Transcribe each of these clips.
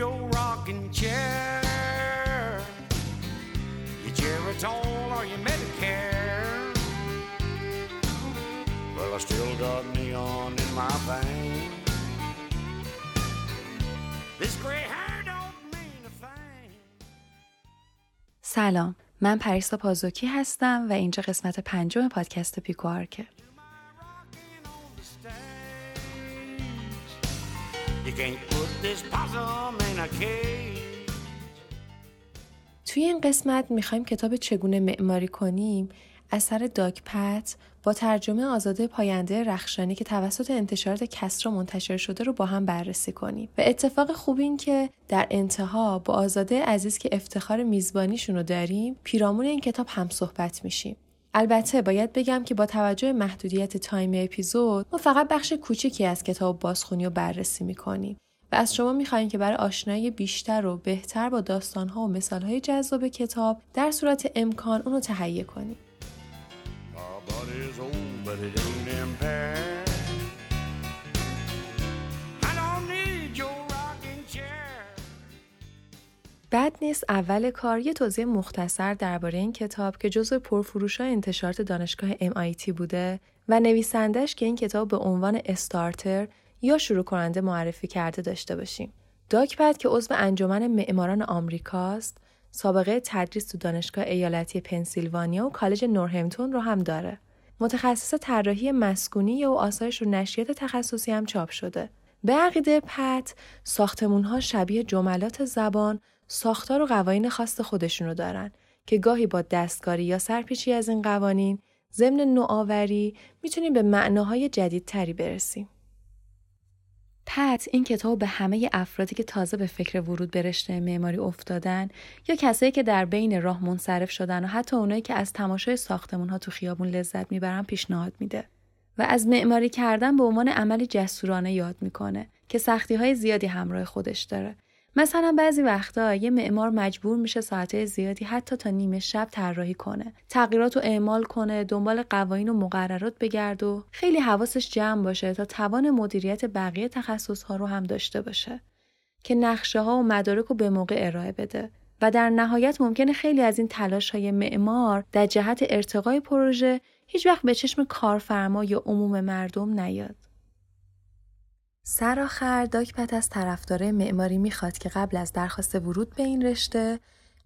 your rocking chair, your Geritol or your Medicare. Well, I still got neon in my veins. This gray hair don't mean a thing. سلام من پریسا پازوکی هستم و اینجا قسمت پنجم پادکست پیکو آرکه Rocking on the stage. You can't put توی این قسمت می‌خوایم کتاب چگونه معماری کنیم اثر داگ پت با ترجمه آزاده پاینده رخشانی که توسط انتشارات کسرا منتشر شده رو با هم بررسی کنیم. و اتفاق خوب این که در انتها با آزاده عزیز که افتخار میزبانیشون رو داریم پیرامون این کتاب هم صحبت میشیم. البته باید بگم که با توجه محدودیت تایم اپیزود ما فقط بخش کوچکی از کتاب بازخونی رو بررسی می‌کنیم. و از شما می‌خواهیم که برای آشنایی بیشتر و بهتر با داستانها و مثالهای جذاب کتاب در صورت امکان اونو تهیه کنیم. بعد نیست اول کار یه توضیح مختصر درباره این کتاب که جزو پرفروش های انتشارات دانشگاه MIT بوده و نویسندش که این کتاب به عنوان استارتر یا شروع کننده معرفی کرده داشته باشیم. داکپد که عضو انجمن معماران آمریکاست، سابقه تدریس تو دانشگاه ایالتی پنسیلوانیا و کالج نورهمتون رو هم داره. متخصص طراحی مسکونی و آثارش رو نشریات تخصصی هم چاپ شده. به عقیده پت ساختمونها شبیه جملات زبان ساختار و قوانین خاص خودشونو دارن که گاهی با دستکاری یا سرپیچی از این قوانین ضمن نوآوری می‌تونیم به معناهای جدیدتری برسیم. پت این کتاب به همه افرادی که تازه به فکر ورود به رشته معماری افتادن یا کسایی که در بین راه منصرف شدن و حتی اونایی که از تماشای ساختمون ها تو خیابون لذت می‌برن پیشنهاد میده. و از معماری کردن به عنوان عملی جسورانه یاد می‌کنه که سختی های زیادی همراه خودش داره. مثلا بعضی وقتا یه معمار مجبور میشه ساعته زیادی حتی تا نیمه شب طراحی کنه. تغییرات رو اعمال کنه دنبال قوانین و مقررات بگرد و خیلی حواسش جمع باشه تا توان مدیریت بقیه تخصص ها رو هم داشته باشه. که نقشه ها و مدارک رو به موقع ارائه بده. و در نهایت ممکنه خیلی از این تلاش های معمار در جهت ارتقای پروژه هیچ وقت به چشم کارفرما یا عموم مردم نیاد. سرآخر داکپت از طرفدارای معماری می‌خواد که قبل از درخواست ورود به این رشته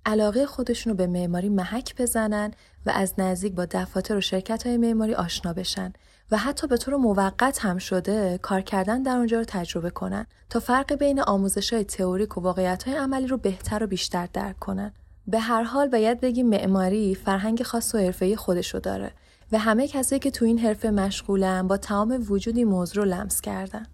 علاقه خودشون رو به معماری محک بزنن و از نزدیک با دفاتر و شرکت های معماری آشنا بشن و حتی به طور موقت هم شده کار کردن در اونجا رو تجربه کنن تا فرق بین آموزش های تئوریک و واقعیت های عملی رو بهتر و بیشتر درک کنن. به هر حال باید بگیم معماری فرهنگ خاص و حرفه‌ای خودشو داره و همه کسایی که تو این حرفه مشغولن با تمام وجودی موضوع رو لمس کردن.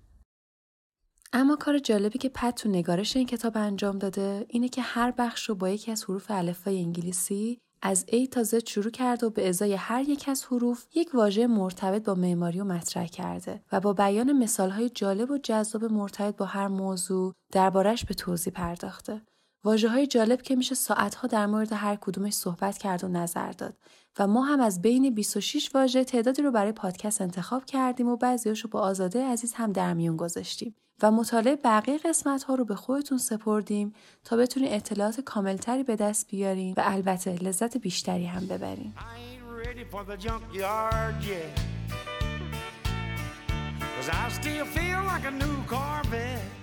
اما کار جالبی که پت تو نگارش این کتاب انجام داده اینه که هر بخش رو با یکی از حروف الفبای انگلیسی از A تا Z شروع کرده و به ازای هر یک از حروف یک واژه مرتبط با معماری رو مطرح کرده و با بیان مثالهای جالب و جذاب مرتبط با هر موضوع دربارش به توضیح پرداخته. واجه جالب که میشه ساعتها در مورد هر کدومش صحبت کرد و نظر داد و ما هم از بین 26 واژه تعدادی رو برای پادکست انتخاب کردیم و بعضیاشو با آزاده عزیز هم در میون گذاشتیم و مطالعه بقیه قسمت ها رو به خودتون سپردیم تا بتونید اطلاعات کاملتری به دست بیارین و البته لذت بیشتری هم ببرین. I still feel like a new Corvette.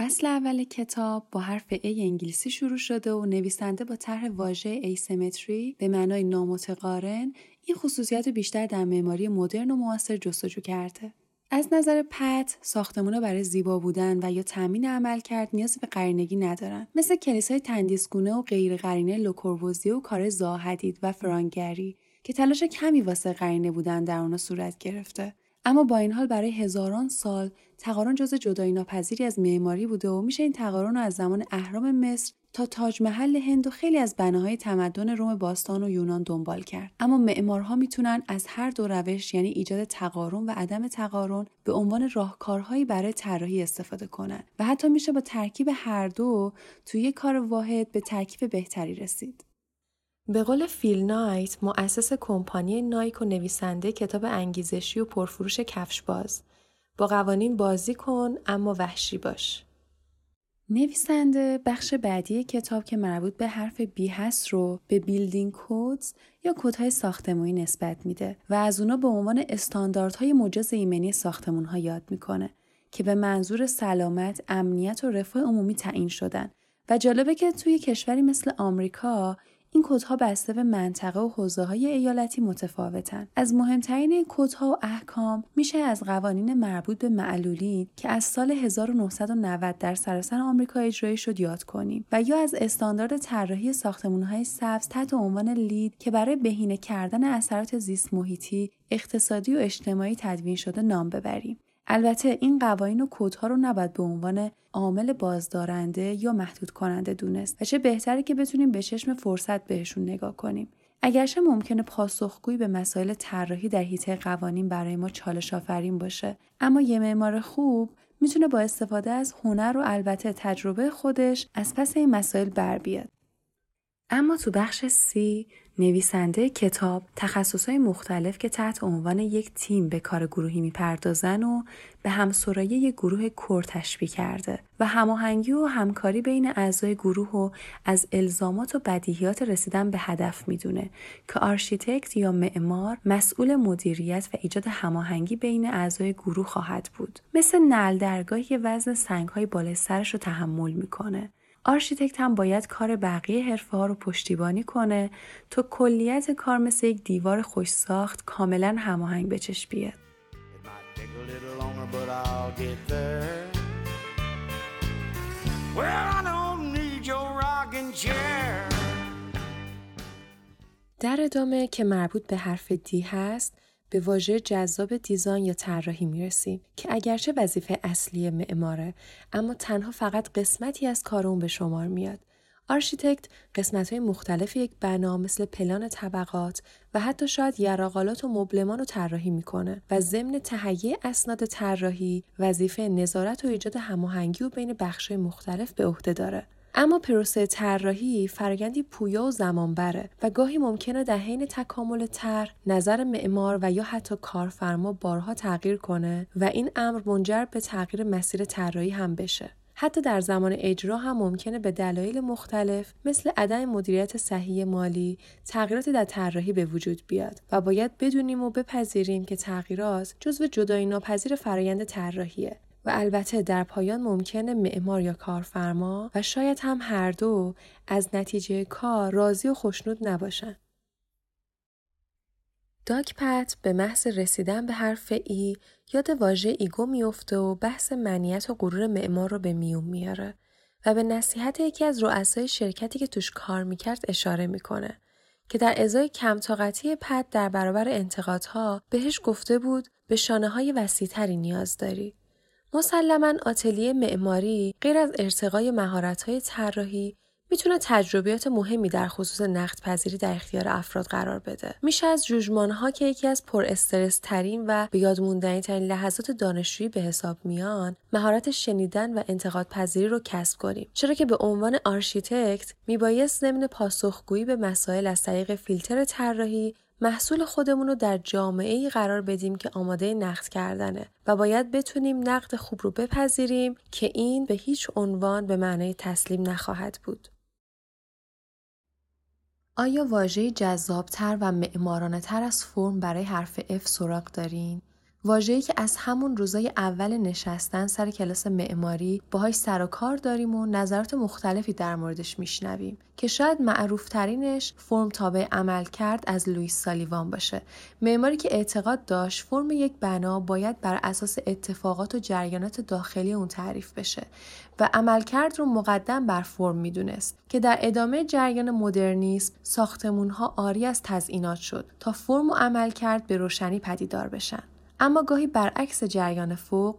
فصل اول کتاب با حرف A انگلیسی شروع شده و نویسنده با طرح واژه asymmetry به معنای نامتقارن این خصوصیت رو بیشتر در معماری مدرن و معاصر جستجو کرده. از نظر پت ساختمونا برای زیبا بودن و یا تامین عملکرد نیازی به قرینگی ندارن مثل کلیسای تندیسگونه و غیر قرینه لوکوربوزیه و کار زاها حدید و فرانک گری که تلاش کمی واسه قرینه بودن در اونا صورت گرفته اما با این حال برای هزاران سال تقارن جز جدایی ناپذیری از معماری بوده و میشه این تقارن رو از زمان اهرام مصر تا تاج محل هند و خیلی از بناهای تمدن روم باستان و یونان دنبال کرد. اما معمارها می‌تونن از هر دو روش یعنی ایجاد تقارن و عدم تقارن به عنوان راهکارهایی برای طراحی استفاده کنن. و حتی میشه با ترکیب هر دو توی کار واحد به ترکیب بهتری رسید. به قول فیل نایت مؤسس کمپانی نایک و نویسنده کتاب انگیزشی و پرفروش کفشباز با قوانین بازی کن اما وحشی باش. نویسنده بخش بعدی کتاب که مربوط به حرف بی هست رو به بیلدینگ کودز یا کودهای ساختمانی نسبت میده و از اونا به عنوان استانداردهای مجاز ایمنی ساختمون ها یاد می‌کنه که به منظور سلامت، امنیت و رفاه عمومی تعیین شدن و جالبه که توی کشوری مثل آمریکا این کدها بسته به منطقه و حوزه های ایالتی متفاوتن. از مهمترین این کدها و احکام میشه از قوانین مربوط به معلولین که از سال 1990 در سراسر آمریکا اجرایی شد یاد کنیم و یا از استاندارد طراحی های سبز تحت عنوان لید که برای بهینه کردن اثرات زیست محیطی، اقتصادی و اجتماعی تدوین شده نام ببریم. البته این قوانین و کودها رو نباید به عنوان عامل بازدارنده یا محدود کننده دونست و چه بهتره که بتونیم به چشم فرصت بهشون نگاه کنیم. اگرچه ممکنه پاسخگویی به مسائل طراحی در حیطه قوانین برای ما چالش آفرین باشه اما یه معمار خوب می‌تونه با استفاده از هنر و البته تجربه خودش از پس این مسائل بر بیاد. اما تو بخش C نویسنده کتاب تخصصهای مختلف که تحت عنوان یک تیم به کار گروهی می‌پردازن رو به همسرایی یک گروه کور تشبیه کرده و هماهنگی و همکاری بین اعضای گروه رو از الزامات و بدیهیات رسیدن به هدف می‌دونه که آرشیتکت یا معمار مسئول مدیریت و ایجاد هماهنگی بین اعضای گروه خواهد بود. مثل نعل درگاهی که وزن سنگهای بالای سرش رو تحمل می‌کنه. آرشیتکت هم باید کار بقیه حرفه ها رو پشتیبانی کنه تا کلیت کار مثل یک دیوار خوش ساخت کاملا هماهنگ به چشم بیاد. در ادامه که مربوط به حرف D هست به واژه جذاب design یا طراحی می‌رسیم که اگرچه وظیفه اصلی معماره اما تنها فقط قسمتی از کار اون به شمار میاد. آرشیتکت قسمت های مختلف یک بنا مثل پلان طبقات و حتی شاید یراق‌آلات و مبلمان رو طراحی می‌کنه و ضمن تهیه اسناد طراحی وظیفه نظارت و ایجاد هماهنگی و بین بخش مختلف به عهده داره. اما پروسه طراحی فرایندی پویا و زمان بره و گاهی ممکنه در حین تکامل طرح نظر معمار و یا حتی کارفرما بارها تغییر کنه و این امر منجر به تغییر مسیر طراحی هم بشه. حتی در زمان اجرا هم ممکنه به دلایل مختلف مثل عدم مدیریت صحیح مالی تغییراتی در طراحی به وجود بیاد و باید بدونیم و بپذیریم که تغییرات جزو جدایی ناپذیر فرایند طراحیه و البته در پایان ممکنه معمار یا کارفرما و شاید هم هر دو از نتیجه کار راضی و خشنود نباشن. داگ به محض رسیدن به حرف E یاد واژه ego میفته و بحث منیت و غرور معمار رو به میون میاره و به نصیحت یکی از رؤسای شرکتی که توش کار می‌کرد اشاره می‌کنه که در ازای کم طاقتی پت در برابر انتقادها بهش گفته بود به شانه های وسیعتری نیاز داری مسلما آتلیه معماری غیر از ارتقای مهارت‌های طراحی می‌تونه تجربیات مهمی در خصوص نقد پذیری در اختیار افراد قرار بده. میشه از ژوژمان ها که یکی از پر استرس ترین و به یاد ترین لحظات دانشجویی به حساب میان، مهارت شنیدن و انتقاد پذیری رو کسب کنیم. چرا که به عنوان آرشیتکت میبایست ضمن پاسخگویی به مسائل از طریق فیلتر طراحی محصول خودمون رو در جامعه ای قرار بدیم که آماده نقد کردنه و باید بتونیم نقد خوب رو بپذیریم که این به هیچ عنوان به معنای تسلیم نخواهد بود. آیا واژه جذابتر و معمارانه تر از فرم برای حرف F سراغ دارین؟ واژه‌ای که از همون روزای اول نشستن سر کلاس معماری باهاش سر و کار داریم و نظرات مختلفی در موردش میشنویم که شاید معروف ترینش فرم تابع عمل کرد از لوئیس سالیوان باشه. معماری که اعتقاد داشت فرم یک بنا باید بر اساس اتفاقات و جریانات داخلی اون تعریف بشه و عملکرد رو مقدم بر فرم می‌دونست که در ادامه جریان مدرنیسم ساختمونها آری از تزئینات شد تا فرم و عملکرد به روشنی پدیدار بشن. اما گاهی برعکس جریان فوق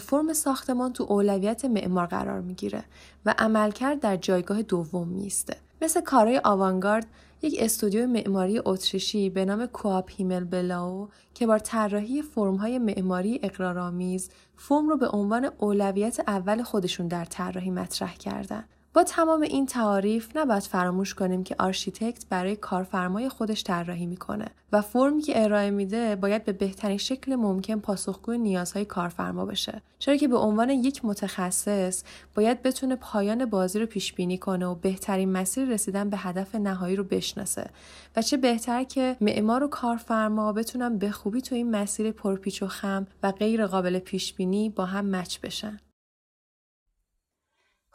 فرم ساختمان تو اولویت معمار قرار می‌گیره و عملکرد در جایگاه دوم میسته مثل کارهای آوانگارد یک استودیو معماری اتریشی به نام کوآپ هیمل بلاو که با طراحی فرمهای معماری اغراق‌آمیز فرم رو به عنوان اولویت اول خودشون در طراحی مطرح کردن. با تمام این تعاریف نباید فراموش کنیم که آرشیتکت برای کارفرمای خودش طراحی می‌کنه و فرمی که ارائه میده باید به بهترین شکل ممکن پاسخگوی نیازهای کارفرما بشه. چرا که به عنوان یک متخصص باید بتونه پایان بازی رو پیش بینی کنه و بهترین مسیر رسیدن به هدف نهایی رو بشناسه و چه بهتر که معمار و کارفرما بتونن به خوبی تو این مسیر پرپیچ و خم و غیر قابل پیش بینی با هم match بشن.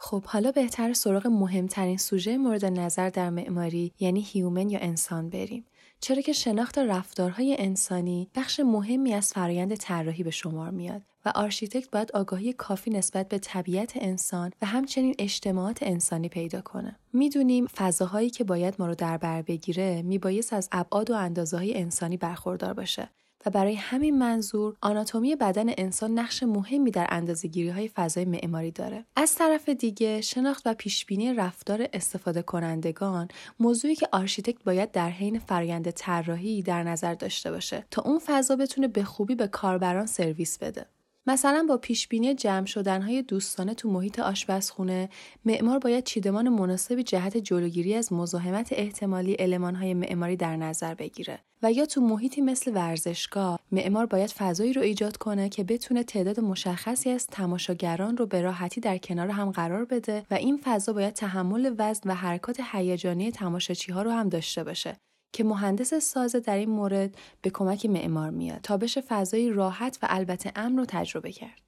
خب حالا بهتر سراغ مهمترین سوژه مورد نظر در معماری یعنی human یا انسان بریم چرا که شناخت رفتارهای انسانی بخش مهمی از فرایند طراحی به شمار میاد و آرشیتکت باید آگاهی کافی نسبت به طبیعت انسان و همچنین اجتماعات انسانی پیدا کنه. می‌دونیم فضاهایی که باید ما رو در بر بگیره میبایست از ابعاد و اندازه های انسانی برخوردار باشه و برای همین منظور آناتومی بدن انسان نقش مهمی در اندازهگیری های فضای معماری داره. از طرف دیگه شناخت و پیشبینی رفتار استفاده کنندگان موضوعی که آرشیتکت باید در حین فرایند طراحی در نظر داشته باشه تا اون فضا بتونه به خوبی به کاربران سرویس بده. مثلا با پیشبینی جمع شدنهای دوستانه تو محیط آشپزخونه معمار باید چیدمان مناسبی جهت جلوگیری از مزاحمت احتمالی المانهای معماری در نظر بگیره. و یا تو محیطی مثل ورزشگاه معمار باید فضایی رو ایجاد کنه که بتونه تعداد مشخصی از تماشاگران رو به راحتی در کنار هم قرار بده و این فضا باید تحمل وزن و حرکات هیجانی تماشاچی ها رو هم داشته باشه. که مهندس سازه در این مورد به کمک معمار میاد. تا بشه فضایی راحت و البته امن رو تجربه کرد.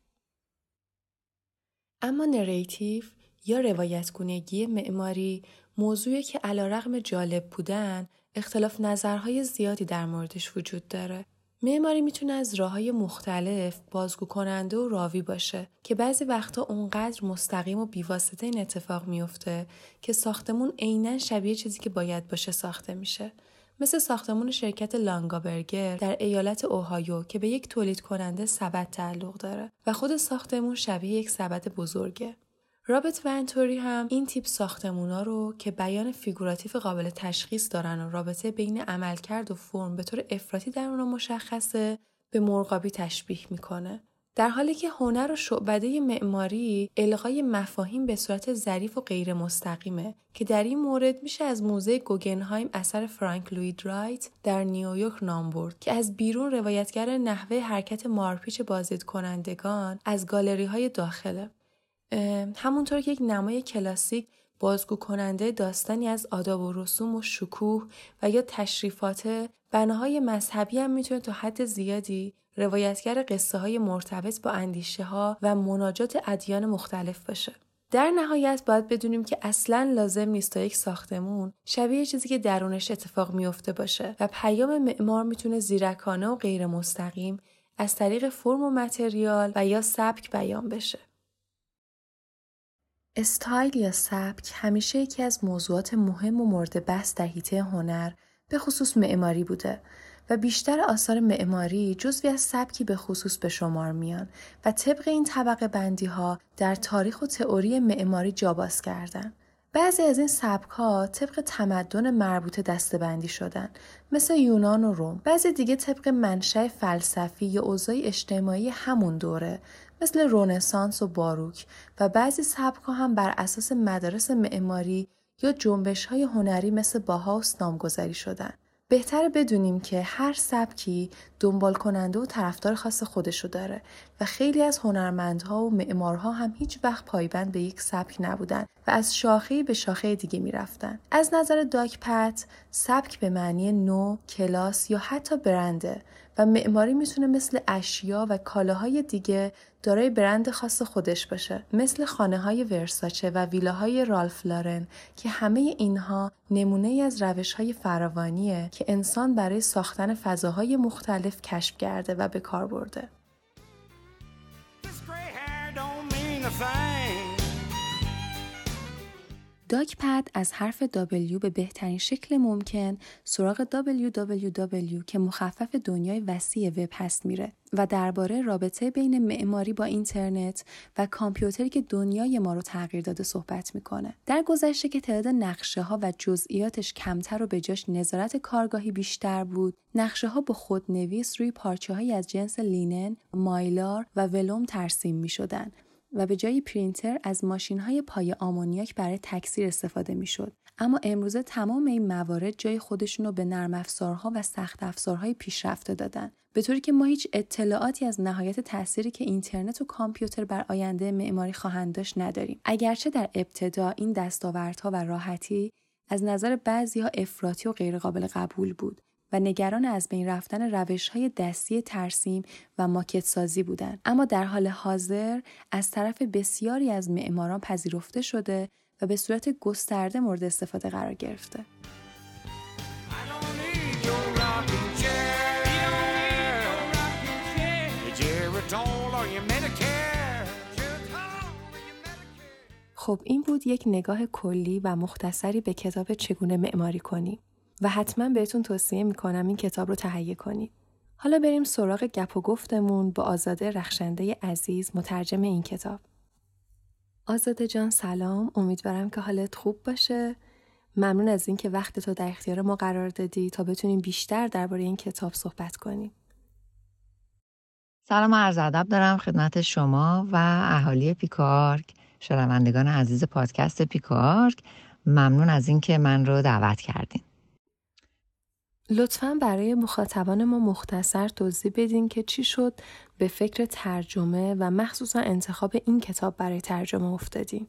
اما نریتیو یا روایتگونگی معماری موضوعی که علا رغم جالب بودن اختلاف نظرهای زیادی در موردش وجود داره. معماری می‌تونه از راه های مختلف بازگو کننده و راوی باشه که بعضی وقتا اونقدر مستقیم و بیواسطه این اتفاق میفته که ساختمون عینا شبیه چیزی که باید باشه ساخته میشه. مثل ساختمون شرکت لانگابرگر در ایالت اوهایو که به یک تولید کننده سبد تعلق داره و خود ساختمون شبیه یک سبد بزرگه. رابرت ونتوری هم این تیپ ساختمونا رو که بیان فیگوراتیو قابل تشخیص دارن و رابطه بین عملکرد و فرم به طور افراطی در اونا مشخصه به مرغابی تشبیه می‌کنه در حالی که هنر و شعبده معماری القای مفاهیم به صورت ظریف و غیر مستقیمه که در این مورد میشه از موزه گوگنهایم اثر فرانک لوید رایت در نیویورک نام برد که از بیرون روایتگر نحوه حرکت مارپیچ بازدید کنندگان از گالری های داخله همونطور که یک نمای کلاسیک بازگو کننده داستانی از آداب و رسوم و شکوه و یا تشریفات بناهای مذهبی هم می‌تونه تا حد زیادی روایتگر قصه های مرتبط با اندیشه ها و مناجات ادیان مختلف باشه. در نهایت باید بدونیم که اصلا لازم نیست تا یک ساختمون شبیه چیزی که درونش اتفاق میافته باشه و پیام معمار می‌تونه زیرکانه و غیر مستقیم از طریق فرم و متریال و یا سبک بیان بشه. استایل یا سبک همیشه یکی از موضوعات مهم و مورد بحث در حیطه هنر به خصوص معماری بوده و بیشتر آثار معماری جزوی از سبکی به خصوص به شمار میان و طبق این طبقه بندی ها در تاریخ و تئوری معماری جاباز کردن. بعضی از این سبک ها طبق تمدن مربوطه دستبندی شدن مثل یونان و روم. بعضی دیگه طبق منشأ فلسفی یا اوضاع اجتماعی همون دوره مثل رونسانس و باروک. و بعضی سبک ها هم بر اساس مدارس معماری یا جنبش های هنری مثل باهاوس نامگذاری شدن. بهتره بدونیم که هر سبکی دنبال کننده و طرفدار خاص خودشو داره و خیلی از هنرمندها و معمارها هم هیچ وقت پایبند به یک سبک نبودن و از شاخه به شاخه دیگه می‌رفتن. از نظر داک پت سبک به معنی نو، کلاس یا حتی برنده و معماری می‌تونه مثل اشیا و کالاهای دیگه دارای برند خاص خودش باشه مثل خانه های ورساچه و ویلاهای رالف لارن که همه اینها نمونه از روش های فراوانیه که انسان برای ساختن فضاهای مختلف کشف کرده و به کار برده. داک پد از حرف W به بهترین شکل ممکن سراغ www که مخفف دنیای وسیع وب هست میره و درباره رابطه بین معماری با اینترنت و کامپیوتری که دنیای ما رو تغییر داده صحبت می‌کنه. در گذشته که تعداد نقشه ها و جزئیاتش کمتر و به جاش نظارت کارگاهی بیشتر بود، نقشه ها با خودنویس روی پارچه های از جنس لینن، مایلار و ولوم ترسیم می و به جای پرینتر از ماشین های پای آمونیاک برای تکثیر استفاده می شد. اما امروزه تمام این موارد جای خودشون رو به نرم افزارها و سخت افزارهای پیشرفته دادن. به طوری که ما هیچ اطلاعاتی از نهایت تأثیری که اینترنت و کامپیوتر بر آینده معماری خواهند داشت نداریم. اگرچه در ابتدا این دستاوردها و راحتی از نظر بعضی ها افراطی و غیرقابل قبول بود و نگران از بین رفتن روش های دستی ترسیم و ماکت سازی بودند. اما در حال حاضر از طرف بسیاری از معماران پذیرفته شده و به صورت گسترده مورد استفاده قرار گرفته. خب این بود یک نگاه کلی و مختصری به کتاب چگونه معماری کنیم. و حتما بهتون توصیه می‌کنم این کتاب رو تهیه کنید. حالا بریم سراغ گپ و گفتمون با آزاده رخشنده عزیز مترجم این کتاب. آزاده جان سلام. امیدوارم که حالت خوب باشه. ممنون از اینکه وقت تو در اختیار ما قرار دادی تا بتونیم بیشتر درباره این کتاب صحبت کنیم. سلام عرض ادب دارم خدمت شما و اهالی پیکارک شنوندگان عزیز پادکست پیکارک. ممنون از اینکه من رو دعوت کردین. لطفا برای مخاطبان ما مختصر توضیح بدین که چی شد به فکر ترجمه و مخصوصا انتخاب این کتاب برای ترجمه افتادین.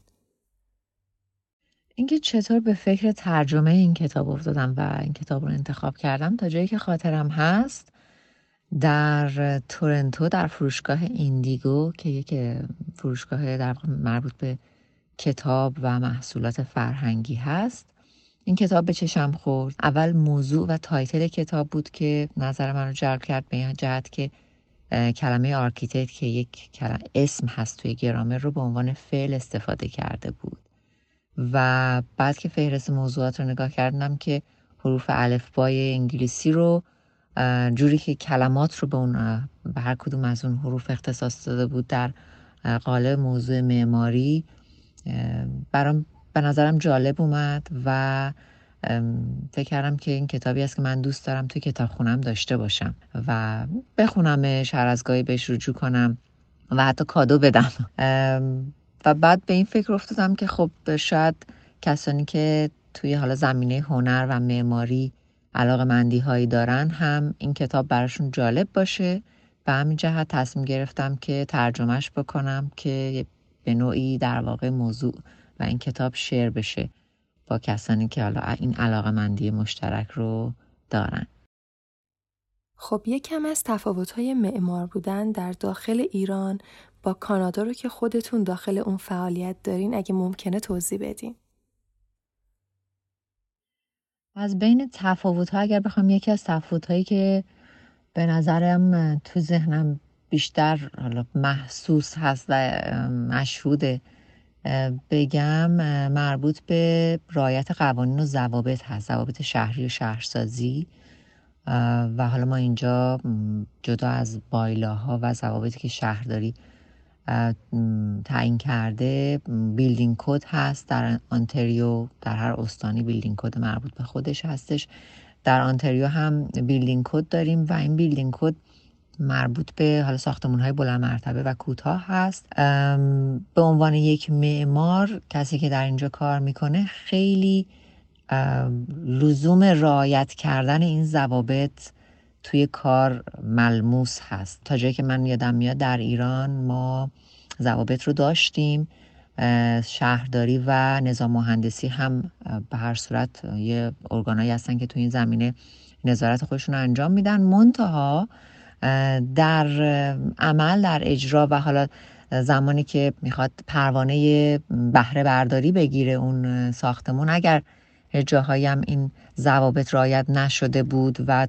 اینکه چطور به فکر ترجمه این کتاب افتادم و این کتاب رو انتخاب کردم تا جایی که خاطرم هست در تورنتو در فروشگاه ایندیگو که یک فروشگاه در مربوط به کتاب و محصولات فرهنگی هست این کتاب به چشمم خورد. اول موضوع و title کتاب بود که نظر من رو جلب کرد به این جهت که کلمه architect که یک اسم هست توی گرامر رو به عنوان فعل استفاده کرده بود. و بعد که فهرست موضوعات رو نگاه کردم که حروف الفبای انگلیسی رو جوری که کلمات رو به اون به هر کدوم از اون حروف اختصاص داده بود در قالب موضوع معماری برام به نظرم جالب اومد و فکر کردم که این کتابی است که من دوست دارم توی کتاب خونم داشته باشم و بخونمش هر از گاهی بهش رجوع کنم و حتی کادو بدم. و بعد به این فکر افتادم که خب شاید کسانی که توی حالا زمینه هنر و معماری علاقه مندی هایی دارن هم این کتاب براشون جالب باشه. به همین جهت تصمیم گرفتم که ترجمهش بکنم که به نوعی در واقع موضوع و این کتاب شیر بشه با کسانی که حالا این علاقه مندی مشترک رو دارن خب یکم از تفاوت‌های معمار بودن در داخل ایران با کانادا رو که خودتون داخل اون فعالیت دارین اگه ممکنه توضیح بدین. از بین تفاوت اگر بخوام یکی از تفاوت هایی که به نظرم تو ذهنم بیشتر حالا محسوس هست و مشهوده بگم مربوط به رعایت قوانین و ضوابط هست ضوابط شهری و شهرسازی. و حالا ما اینجا جدا از bylaw ها و ضوابطی که شهرداری تعیین کرده building code هست. در آنتریو در هر استانی building code مربوط به خودش هستش. در آنتریو هم building code داریم و این building code مربوط به حالا ساختمون های بلند مرتبه و کوتاه هست. به عنوان یک معمار کسی که در اینجا کار می‌کنه خیلی لزوم رعایت کردن این ضوابط توی کار ملموس هست. تا جایی که من یادم میاد در ایران ما ضوابط رو داشتیم. شهرداری و نظام مهندسی هم به هر صورت یه ارگانایی هستن که توی این زمینه نظارت خودشون رو انجام میدن. منتها در عمل در اجرا و حالا زمانی که می‌خواد پروانه بهره برداری بگیره اون ساختمون. اگر جاهایی هم این ضوابط رعایت نشده بود و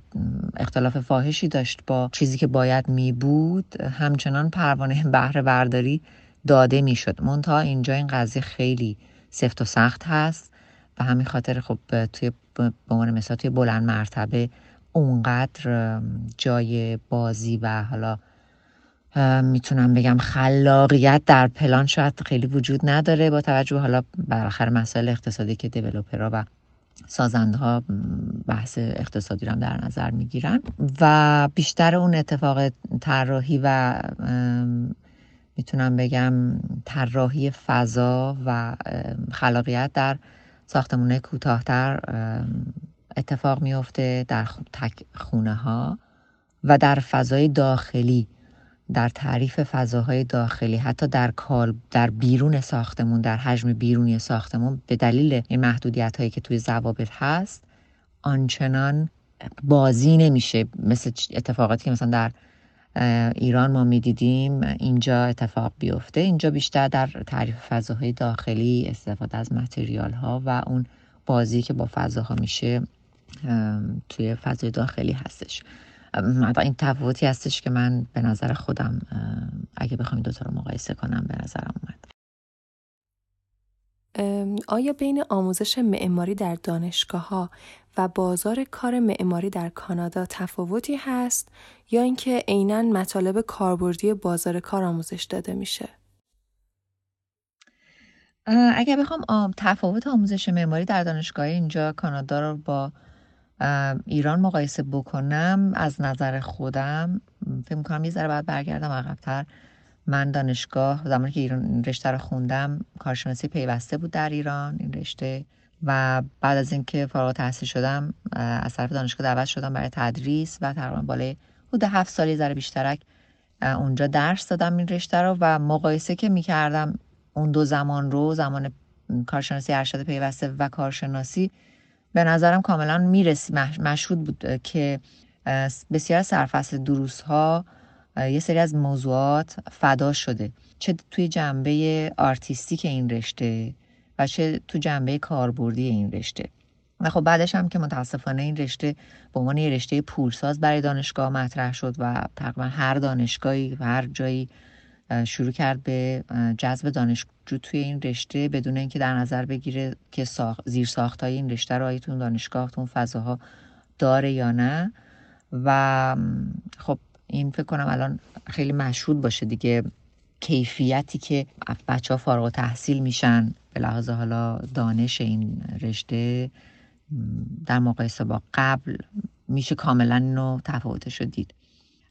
اختلاف فاحشی داشت با چیزی که باید می بود همچنان پروانه بهره برداری داده می‌شد. منتها اینجا این قضیه خیلی سفت و سخت هست و همین خاطر خب توی به عنوان مثال توی بلند مرتبه اونقدر جای بازی و حالا می‌تونم بگم خلاقیت در پلان شاید خیلی وجود نداره با توجه حالا بالاخره مسائل اقتصادی که دیولوپرها و سازنده ها بحث اقتصادی رو در نظر می‌گیرن و بیشتر اون اتفاق طراحی و می‌تونم بگم طراحی فضا و خلاقیت در ساختمونه کوتاهتر اتفاق میفته در تک خونه ها و در فضای داخلی در تعریف فضاهای داخلی حتی در کال در بیرون ساختمون در حجم بیرونی ساختمون به دلیل این محدودیت هایی که توی ضوابط هست آنچنان بازی نمیشه. مثل اتفاقاتی که مثلا در ایران ما می‌دیدیم اینجا اتفاق بیفته. اینجا بیشتر در تعریف فضاهای داخلی استفاده از متریال ها و اون بازی که با فضاها میشه توی فضای داخلی هستش این تفاوتی هستش که من به نظر خودم اگه بخوام این دوتا رو مقایسه کنم به نظرم اومد آیا بین آموزش معماری در دانشگاه ها و بازار کار معماری در کانادا تفاوتی هست یا اینکه عینا مطالب کاربردی بازار کار آموزش داده میشه؟ اگر بخوام تفاوت آموزش معماری در دانشگاه اینجا کانادا رو با ایران مقایسه بکنم از نظر خودم فکر می‌کنم یه ذره باید برگردم عقبتر. من دانشگاه زمانی که ایران رشته رو خوندم کارشناسی پیوسته بود در ایران این رشته. و بعد از اینکه فارغ تحصیل شدم از طرف دانشگاه دعوت شدم برای تدریس و تقریبا بالای حدود هفت سالی ذره بیشترک اونجا درس دادم این رشته رو. و مقایسه که می‌کردم اون دو زمان رو زمان کارشناسی ارشد پیوسته و کارشناسی به نظرم کاملا می‌رسی مشهود بود که بسیار سرفصل دروس ها یه سری از موضوعات فدا شده. چه توی جنبه آرتیستیک این رشته و چه تو جنبه کاربردی این رشته. و خب بعدش هم که متاسفانه این رشته به عنوان یه رشته پولساز برای دانشگاه مطرح شد و تقریبا هر دانشگاهی و هر جایی شروع کرد به جذب دانشجو توی این رشته بدون اینکه در نظر بگیره که ساخ... زیر ساختای این رشته رو آیتون دانشگاه تون فضاها داره یا نه. و خب این فکر کنم الان خیلی مشهود باشه دیگه کیفیتی که بچه ها فارغ تحصیل میشن به لحاظ حالا دانش این رشته در مقایسه با قبل میشه کاملا اینو تفاوتش رو دید.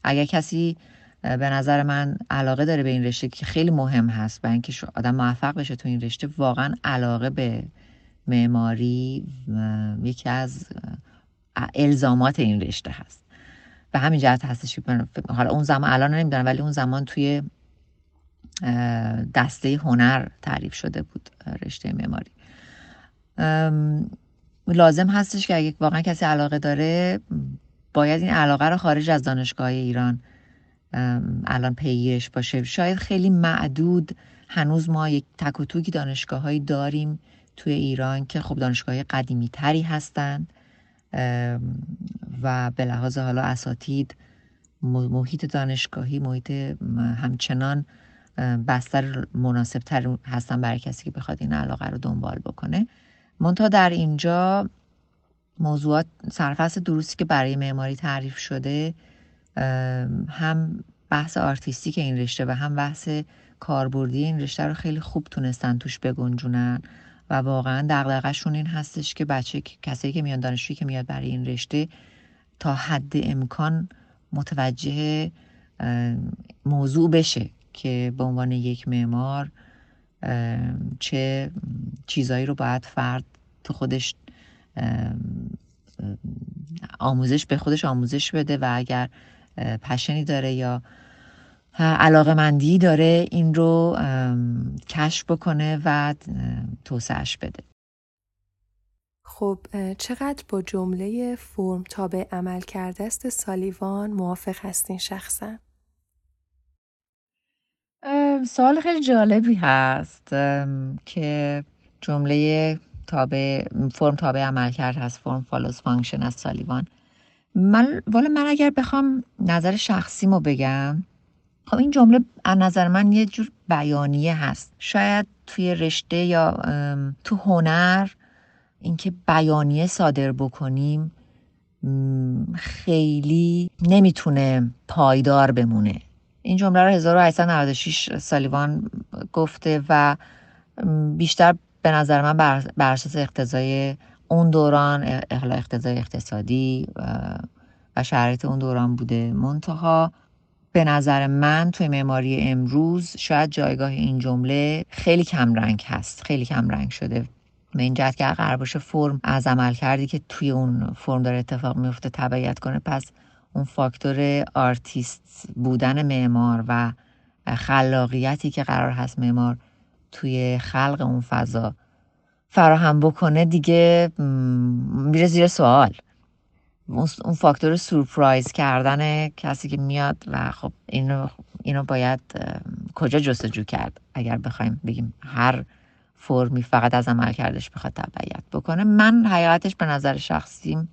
اگر کسی به نظر من علاقه داره به این رشته که خیلی مهم هست برای اینکه آدم موفق بشه تو این رشته واقعا علاقه به معماری یکی از الزامات این رشته هست. به همین جهت هستش حالا اون زمان الان نمی‌دونم ولی اون زمان توی دسته هنر تعریف شده بود رشته معماری. لازم هستش که اگه واقعا کسی علاقه داره باید این علاقه رو خارج از دانشگاه ایران الان پیگیرش باشه. شاید خیلی معدود هنوز ما یک تک و هایی داریم توی ایران که خب دانشگاه قدیمی تری هستند و به لحاظ حالا اساتید محیط دانشگاهی محیط همچنان بستر مناسب تر هستن برای کسی که بخواد این علاقه رو دنبال بکنه. منتها در اینجا موضوعات سرفصل دروسی که برای معماری تعریف شده هم بحث آرتیستیک این رشته و هم بحث کاربردی این رشته رو خیلی خوب تونستن توش بگنجونن و واقعا دغدغه‌شون این هستش که بچه کسایی که میان دانشجویی که میاد برای این رشته تا حد امکان متوجه موضوع بشه که به عنوان یک معمار چه چیزایی رو باید فرد تو خودش آموزش به خودش آموزش بده و اگر پشنی داره یا علاقه مندی داره این رو کشف بکنه و توسعش بده خب چقدر با جمله فرم تابع عملکرد است سالیوان موافق هستین شخصا؟ سوال خیلی جالبی هست که جمله تابع فرم تابع عملکرد هست form follows function از سالیوان من والا من اگر بخوام نظر شخصیمو بگم خب این جمله از نظر من یه جور بیانیه هست. شاید توی رشته یا تو هنر اینکه بیانیه صادر بکنیم خیلی نمی‌تونه پایدار بمونه. این جمله رو 1896 سالیوان گفته و بیشتر به نظر من بر اساس اقتضای اون دوران اقتضای اقتصادی و شرایط اون دوران بوده. منتها به نظر من توی معماری امروز شاید جایگاه این جمله خیلی کم رنگ هست خیلی کم رنگ شده. به این جهت که قرار باشه فرم از عملکردی که توی اون فرم داره اتفاق میفته تبعیت کنه پس اون فاکتور آرتیست بودن معمار و خلاقیتی که قرار هست معمار توی خلق اون فضا فراهم بکنه دیگه میره زیر سوال. اون فاکتور سورپرایز کردن کسی که میاد و خب اینو, اینو باید کجا جستجو کرد؟ اگر بخوایم بگیم هر فرمی فقط از عمل کردش بخواد تبعیت بکنه من حقیقتش به نظر شخصیم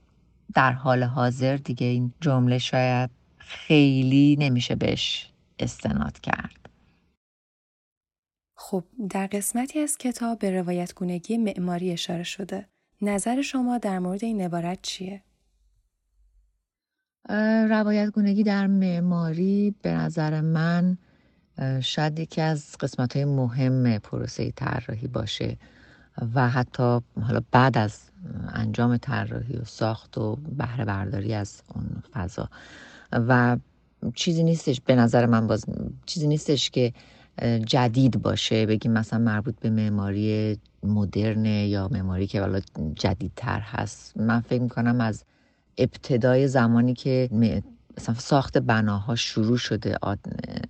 در حال حاضر دیگه این جمله شاید خیلی نمیشه بهش استناد کرد. خب در قسمتی از کتاب به روایت گونگی معماری اشاره شده نظر شما در مورد این عبارت چیه؟ روایت گونگی در معماری به نظر من شاید یکی از قسمت های مهم پروسه طراحی باشه و حتی حالا بعد از انجام طراحی و ساخت و بهره برداری از اون فضا و چیزی نیستش به نظر من باز چیزی نیستش که جدید باشه بگیم مثلا مربوط به معماری مدرن یا معماری که حالا جدیدتر هست. من فکر می‌کنم از ابتدای زمانی که مثلا ساخت بناها شروع شده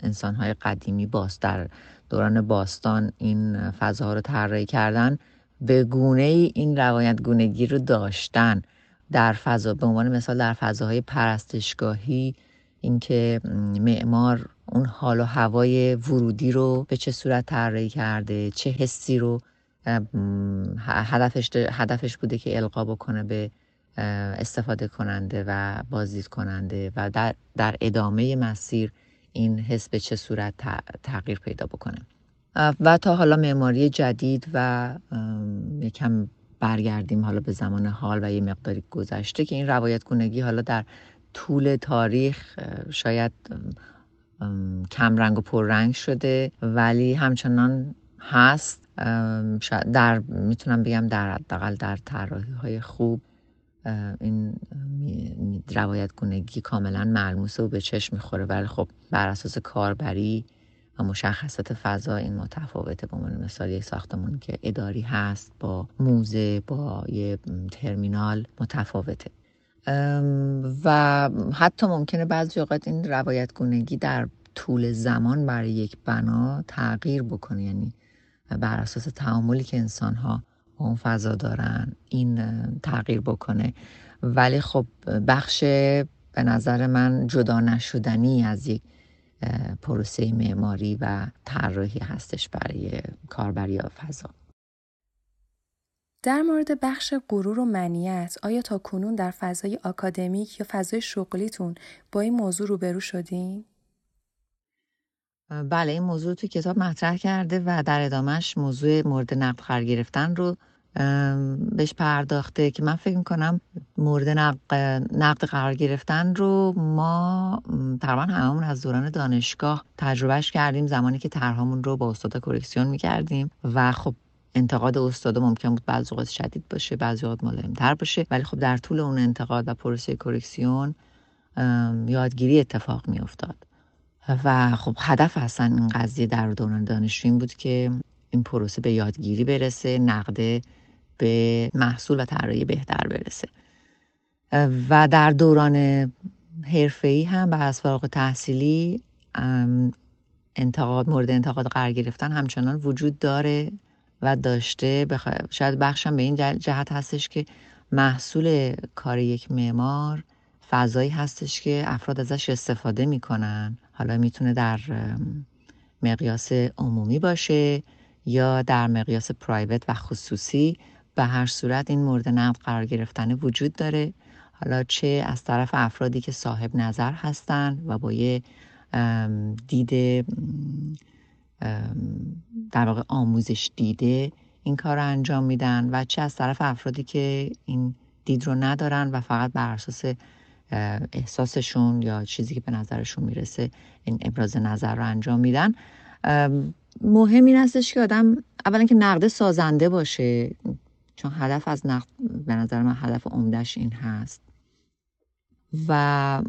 انسانهای قدیمی باست در دوران باستان این فضاها رو طراحی کردن به گونه ای این روایت گونگی رو داشتن. در فضا به عنوان مثال در فضاهای پرستشگاهی اینکه معمار اون حال و هوای ورودی رو به چه صورت طراحی کرده چه حسی رو هدفش هدفش بوده که القا بکنه به استفاده کننده و بازدید کننده و در, در ادامه مسیر این حس به چه صورت تغییر پیدا بکنه. و تا حالا معماری جدید و یکم برگردیم حالا به زمان حال و یه مقداری گذشته که این روایت گونگی حالا در طول تاریخ شاید کم رنگ و پر رنگ شده ولی همچنان هست. در می‌تونم بگم در حداقل در طراحی های خوب این روایت گونگی کاملا ملموسه و به چشم می‌خوره. ولی خب بر اساس کاربری و مشخصات فضا این متفاوته. به عنوان مثال یک ساختمون که اداری هست با موزه با یه ترمینال متفاوته. و حتی ممکنه بعضی اوقات این روایت گونگی در طول زمان برای یک بنا تغییر بکنه. یعنی بر اساس تعاملی که انسان ها با اون فضا دارن این تغییر بکنه. ولی خب بخش به نظر من جدا نشدنی از یک پروسه معماری و طراحی هستش برای کاربری فضا. در مورد بخش غرور و منیت آیا تا کنون در فضای آکادمیک یا فضای شغلیتون با این موضوع روبرو شدین؟ بله این موضوع تو کتاب مطرح کرده و در ادامهش موضوع مورد نقد قرار گرفتن رو بهش پرداخته که من فکر می‌کنم مورد نقد قرار گرفتن رو ما تقریبا هممون از دوران دانشگاه تجربهش کردیم زمانی که طرحمون رو با استاد کرکسیون می‌کردیم و خب انتقاد استاد ممکن بود بعضی اوقات شدید باشه بعضی اوقات ملایمتر باشه. ولی خب در طول اون انتقاد و پروسه کرکسیون یادگیری اتفاق میافتاد. و خب هدف اصلا این قضیه در دوران دانشجویی بود که این پروسه به یادگیری برسه نقده به محصول و طراحی بهتر برسه. و در دوران حرفه‌ای هم به فارغ تحصیلی انتقاد مورد انتقاد قرار گرفتن همچنان وجود داره. و داشته بخ... شاید بخشم به این جهت هستش که محصول کار یک معمار فضایی هستش که افراد ازش استفاده می‌کنن. حالا می‌تونه در مقیاس عمومی باشه یا در مقیاس پرایوت و خصوصی. به هر صورت این مورد نقد قرار گرفتن وجود داره. حالا چه از طرف افرادی که صاحب نظر هستند و با یه دید در واقع آموزش دیده این کار رو انجام میدن و چه از طرف افرادی که این دید رو ندارن و فقط بر اساس احساسشون یا چیزی که به نظرشون می‌رسه این ابراز نظر رو انجام میدن. مهم این هستش که آدم اولا که نقد سازنده باشه چون هدف از نقد به نظر من هدف عمدهش این هست. و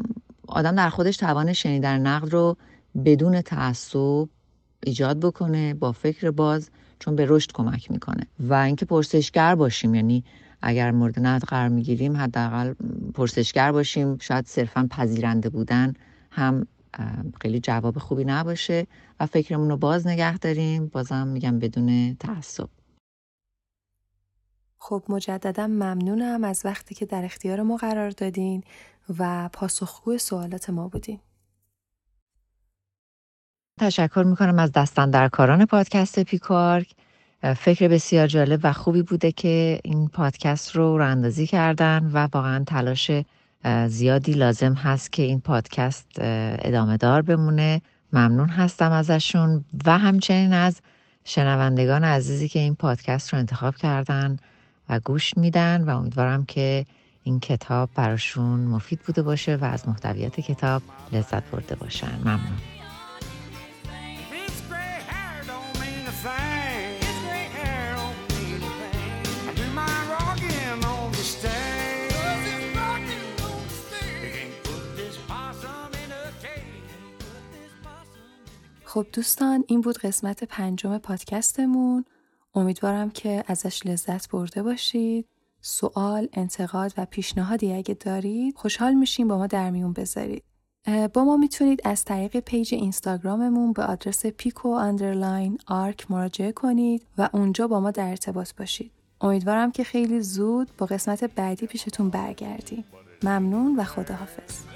آدم در خودش توان شنیدن نقد رو بدون تعصب ایجاد بکنه با فکر باز چون به رشد کمک می‌کنه. و اینکه پرسشگر باشیم یعنی اگر مورد نقد قرار می‌گیریم حداقل پرسشگر باشیم. شاید صرفا پذیرنده بودن هم خیلی جواب خوبی نباشه و فکرمون رو باز نگه داریم. بازم میگم بدون تعصب. خب مجددا ممنونم از وقتی که در اختیار ما قرار دادین و پاسخگوی سوالات ما بودین. تشکر می‌کنم از دستندرکاران پادکست پیکارک. فکر بسیار جالب و خوبی بوده که این پادکست رو راندازی کردن و واقعا تلاش زیادی لازم هست که این پادکست ادامه دار بمونه. ممنون هستم ازشون و همچنین از شنوندگان عزیزی که این پادکست رو انتخاب کردن و گوش میدن و امیدوارم که این کتاب براشون مفید بوده باشه و از محتویات کتاب لذت برده باشن. ممنون. خب دوستان این بود قسمت پنجم پادکستمون. امیدوارم که ازش لذت برده باشید. سوال، انتقاد و پیشنهادی اگه دارید خوشحال میشیم با ما در میون بذارید. با ما می‌تونید از طریق page اینستاگراممون به آدرس پیکو underline آرک مراجعه کنید و اونجا با ما در ارتباط باشید. امیدوارم که خیلی زود با قسمت بعدی پیشتون برگردیم. ممنون و خداحافظ.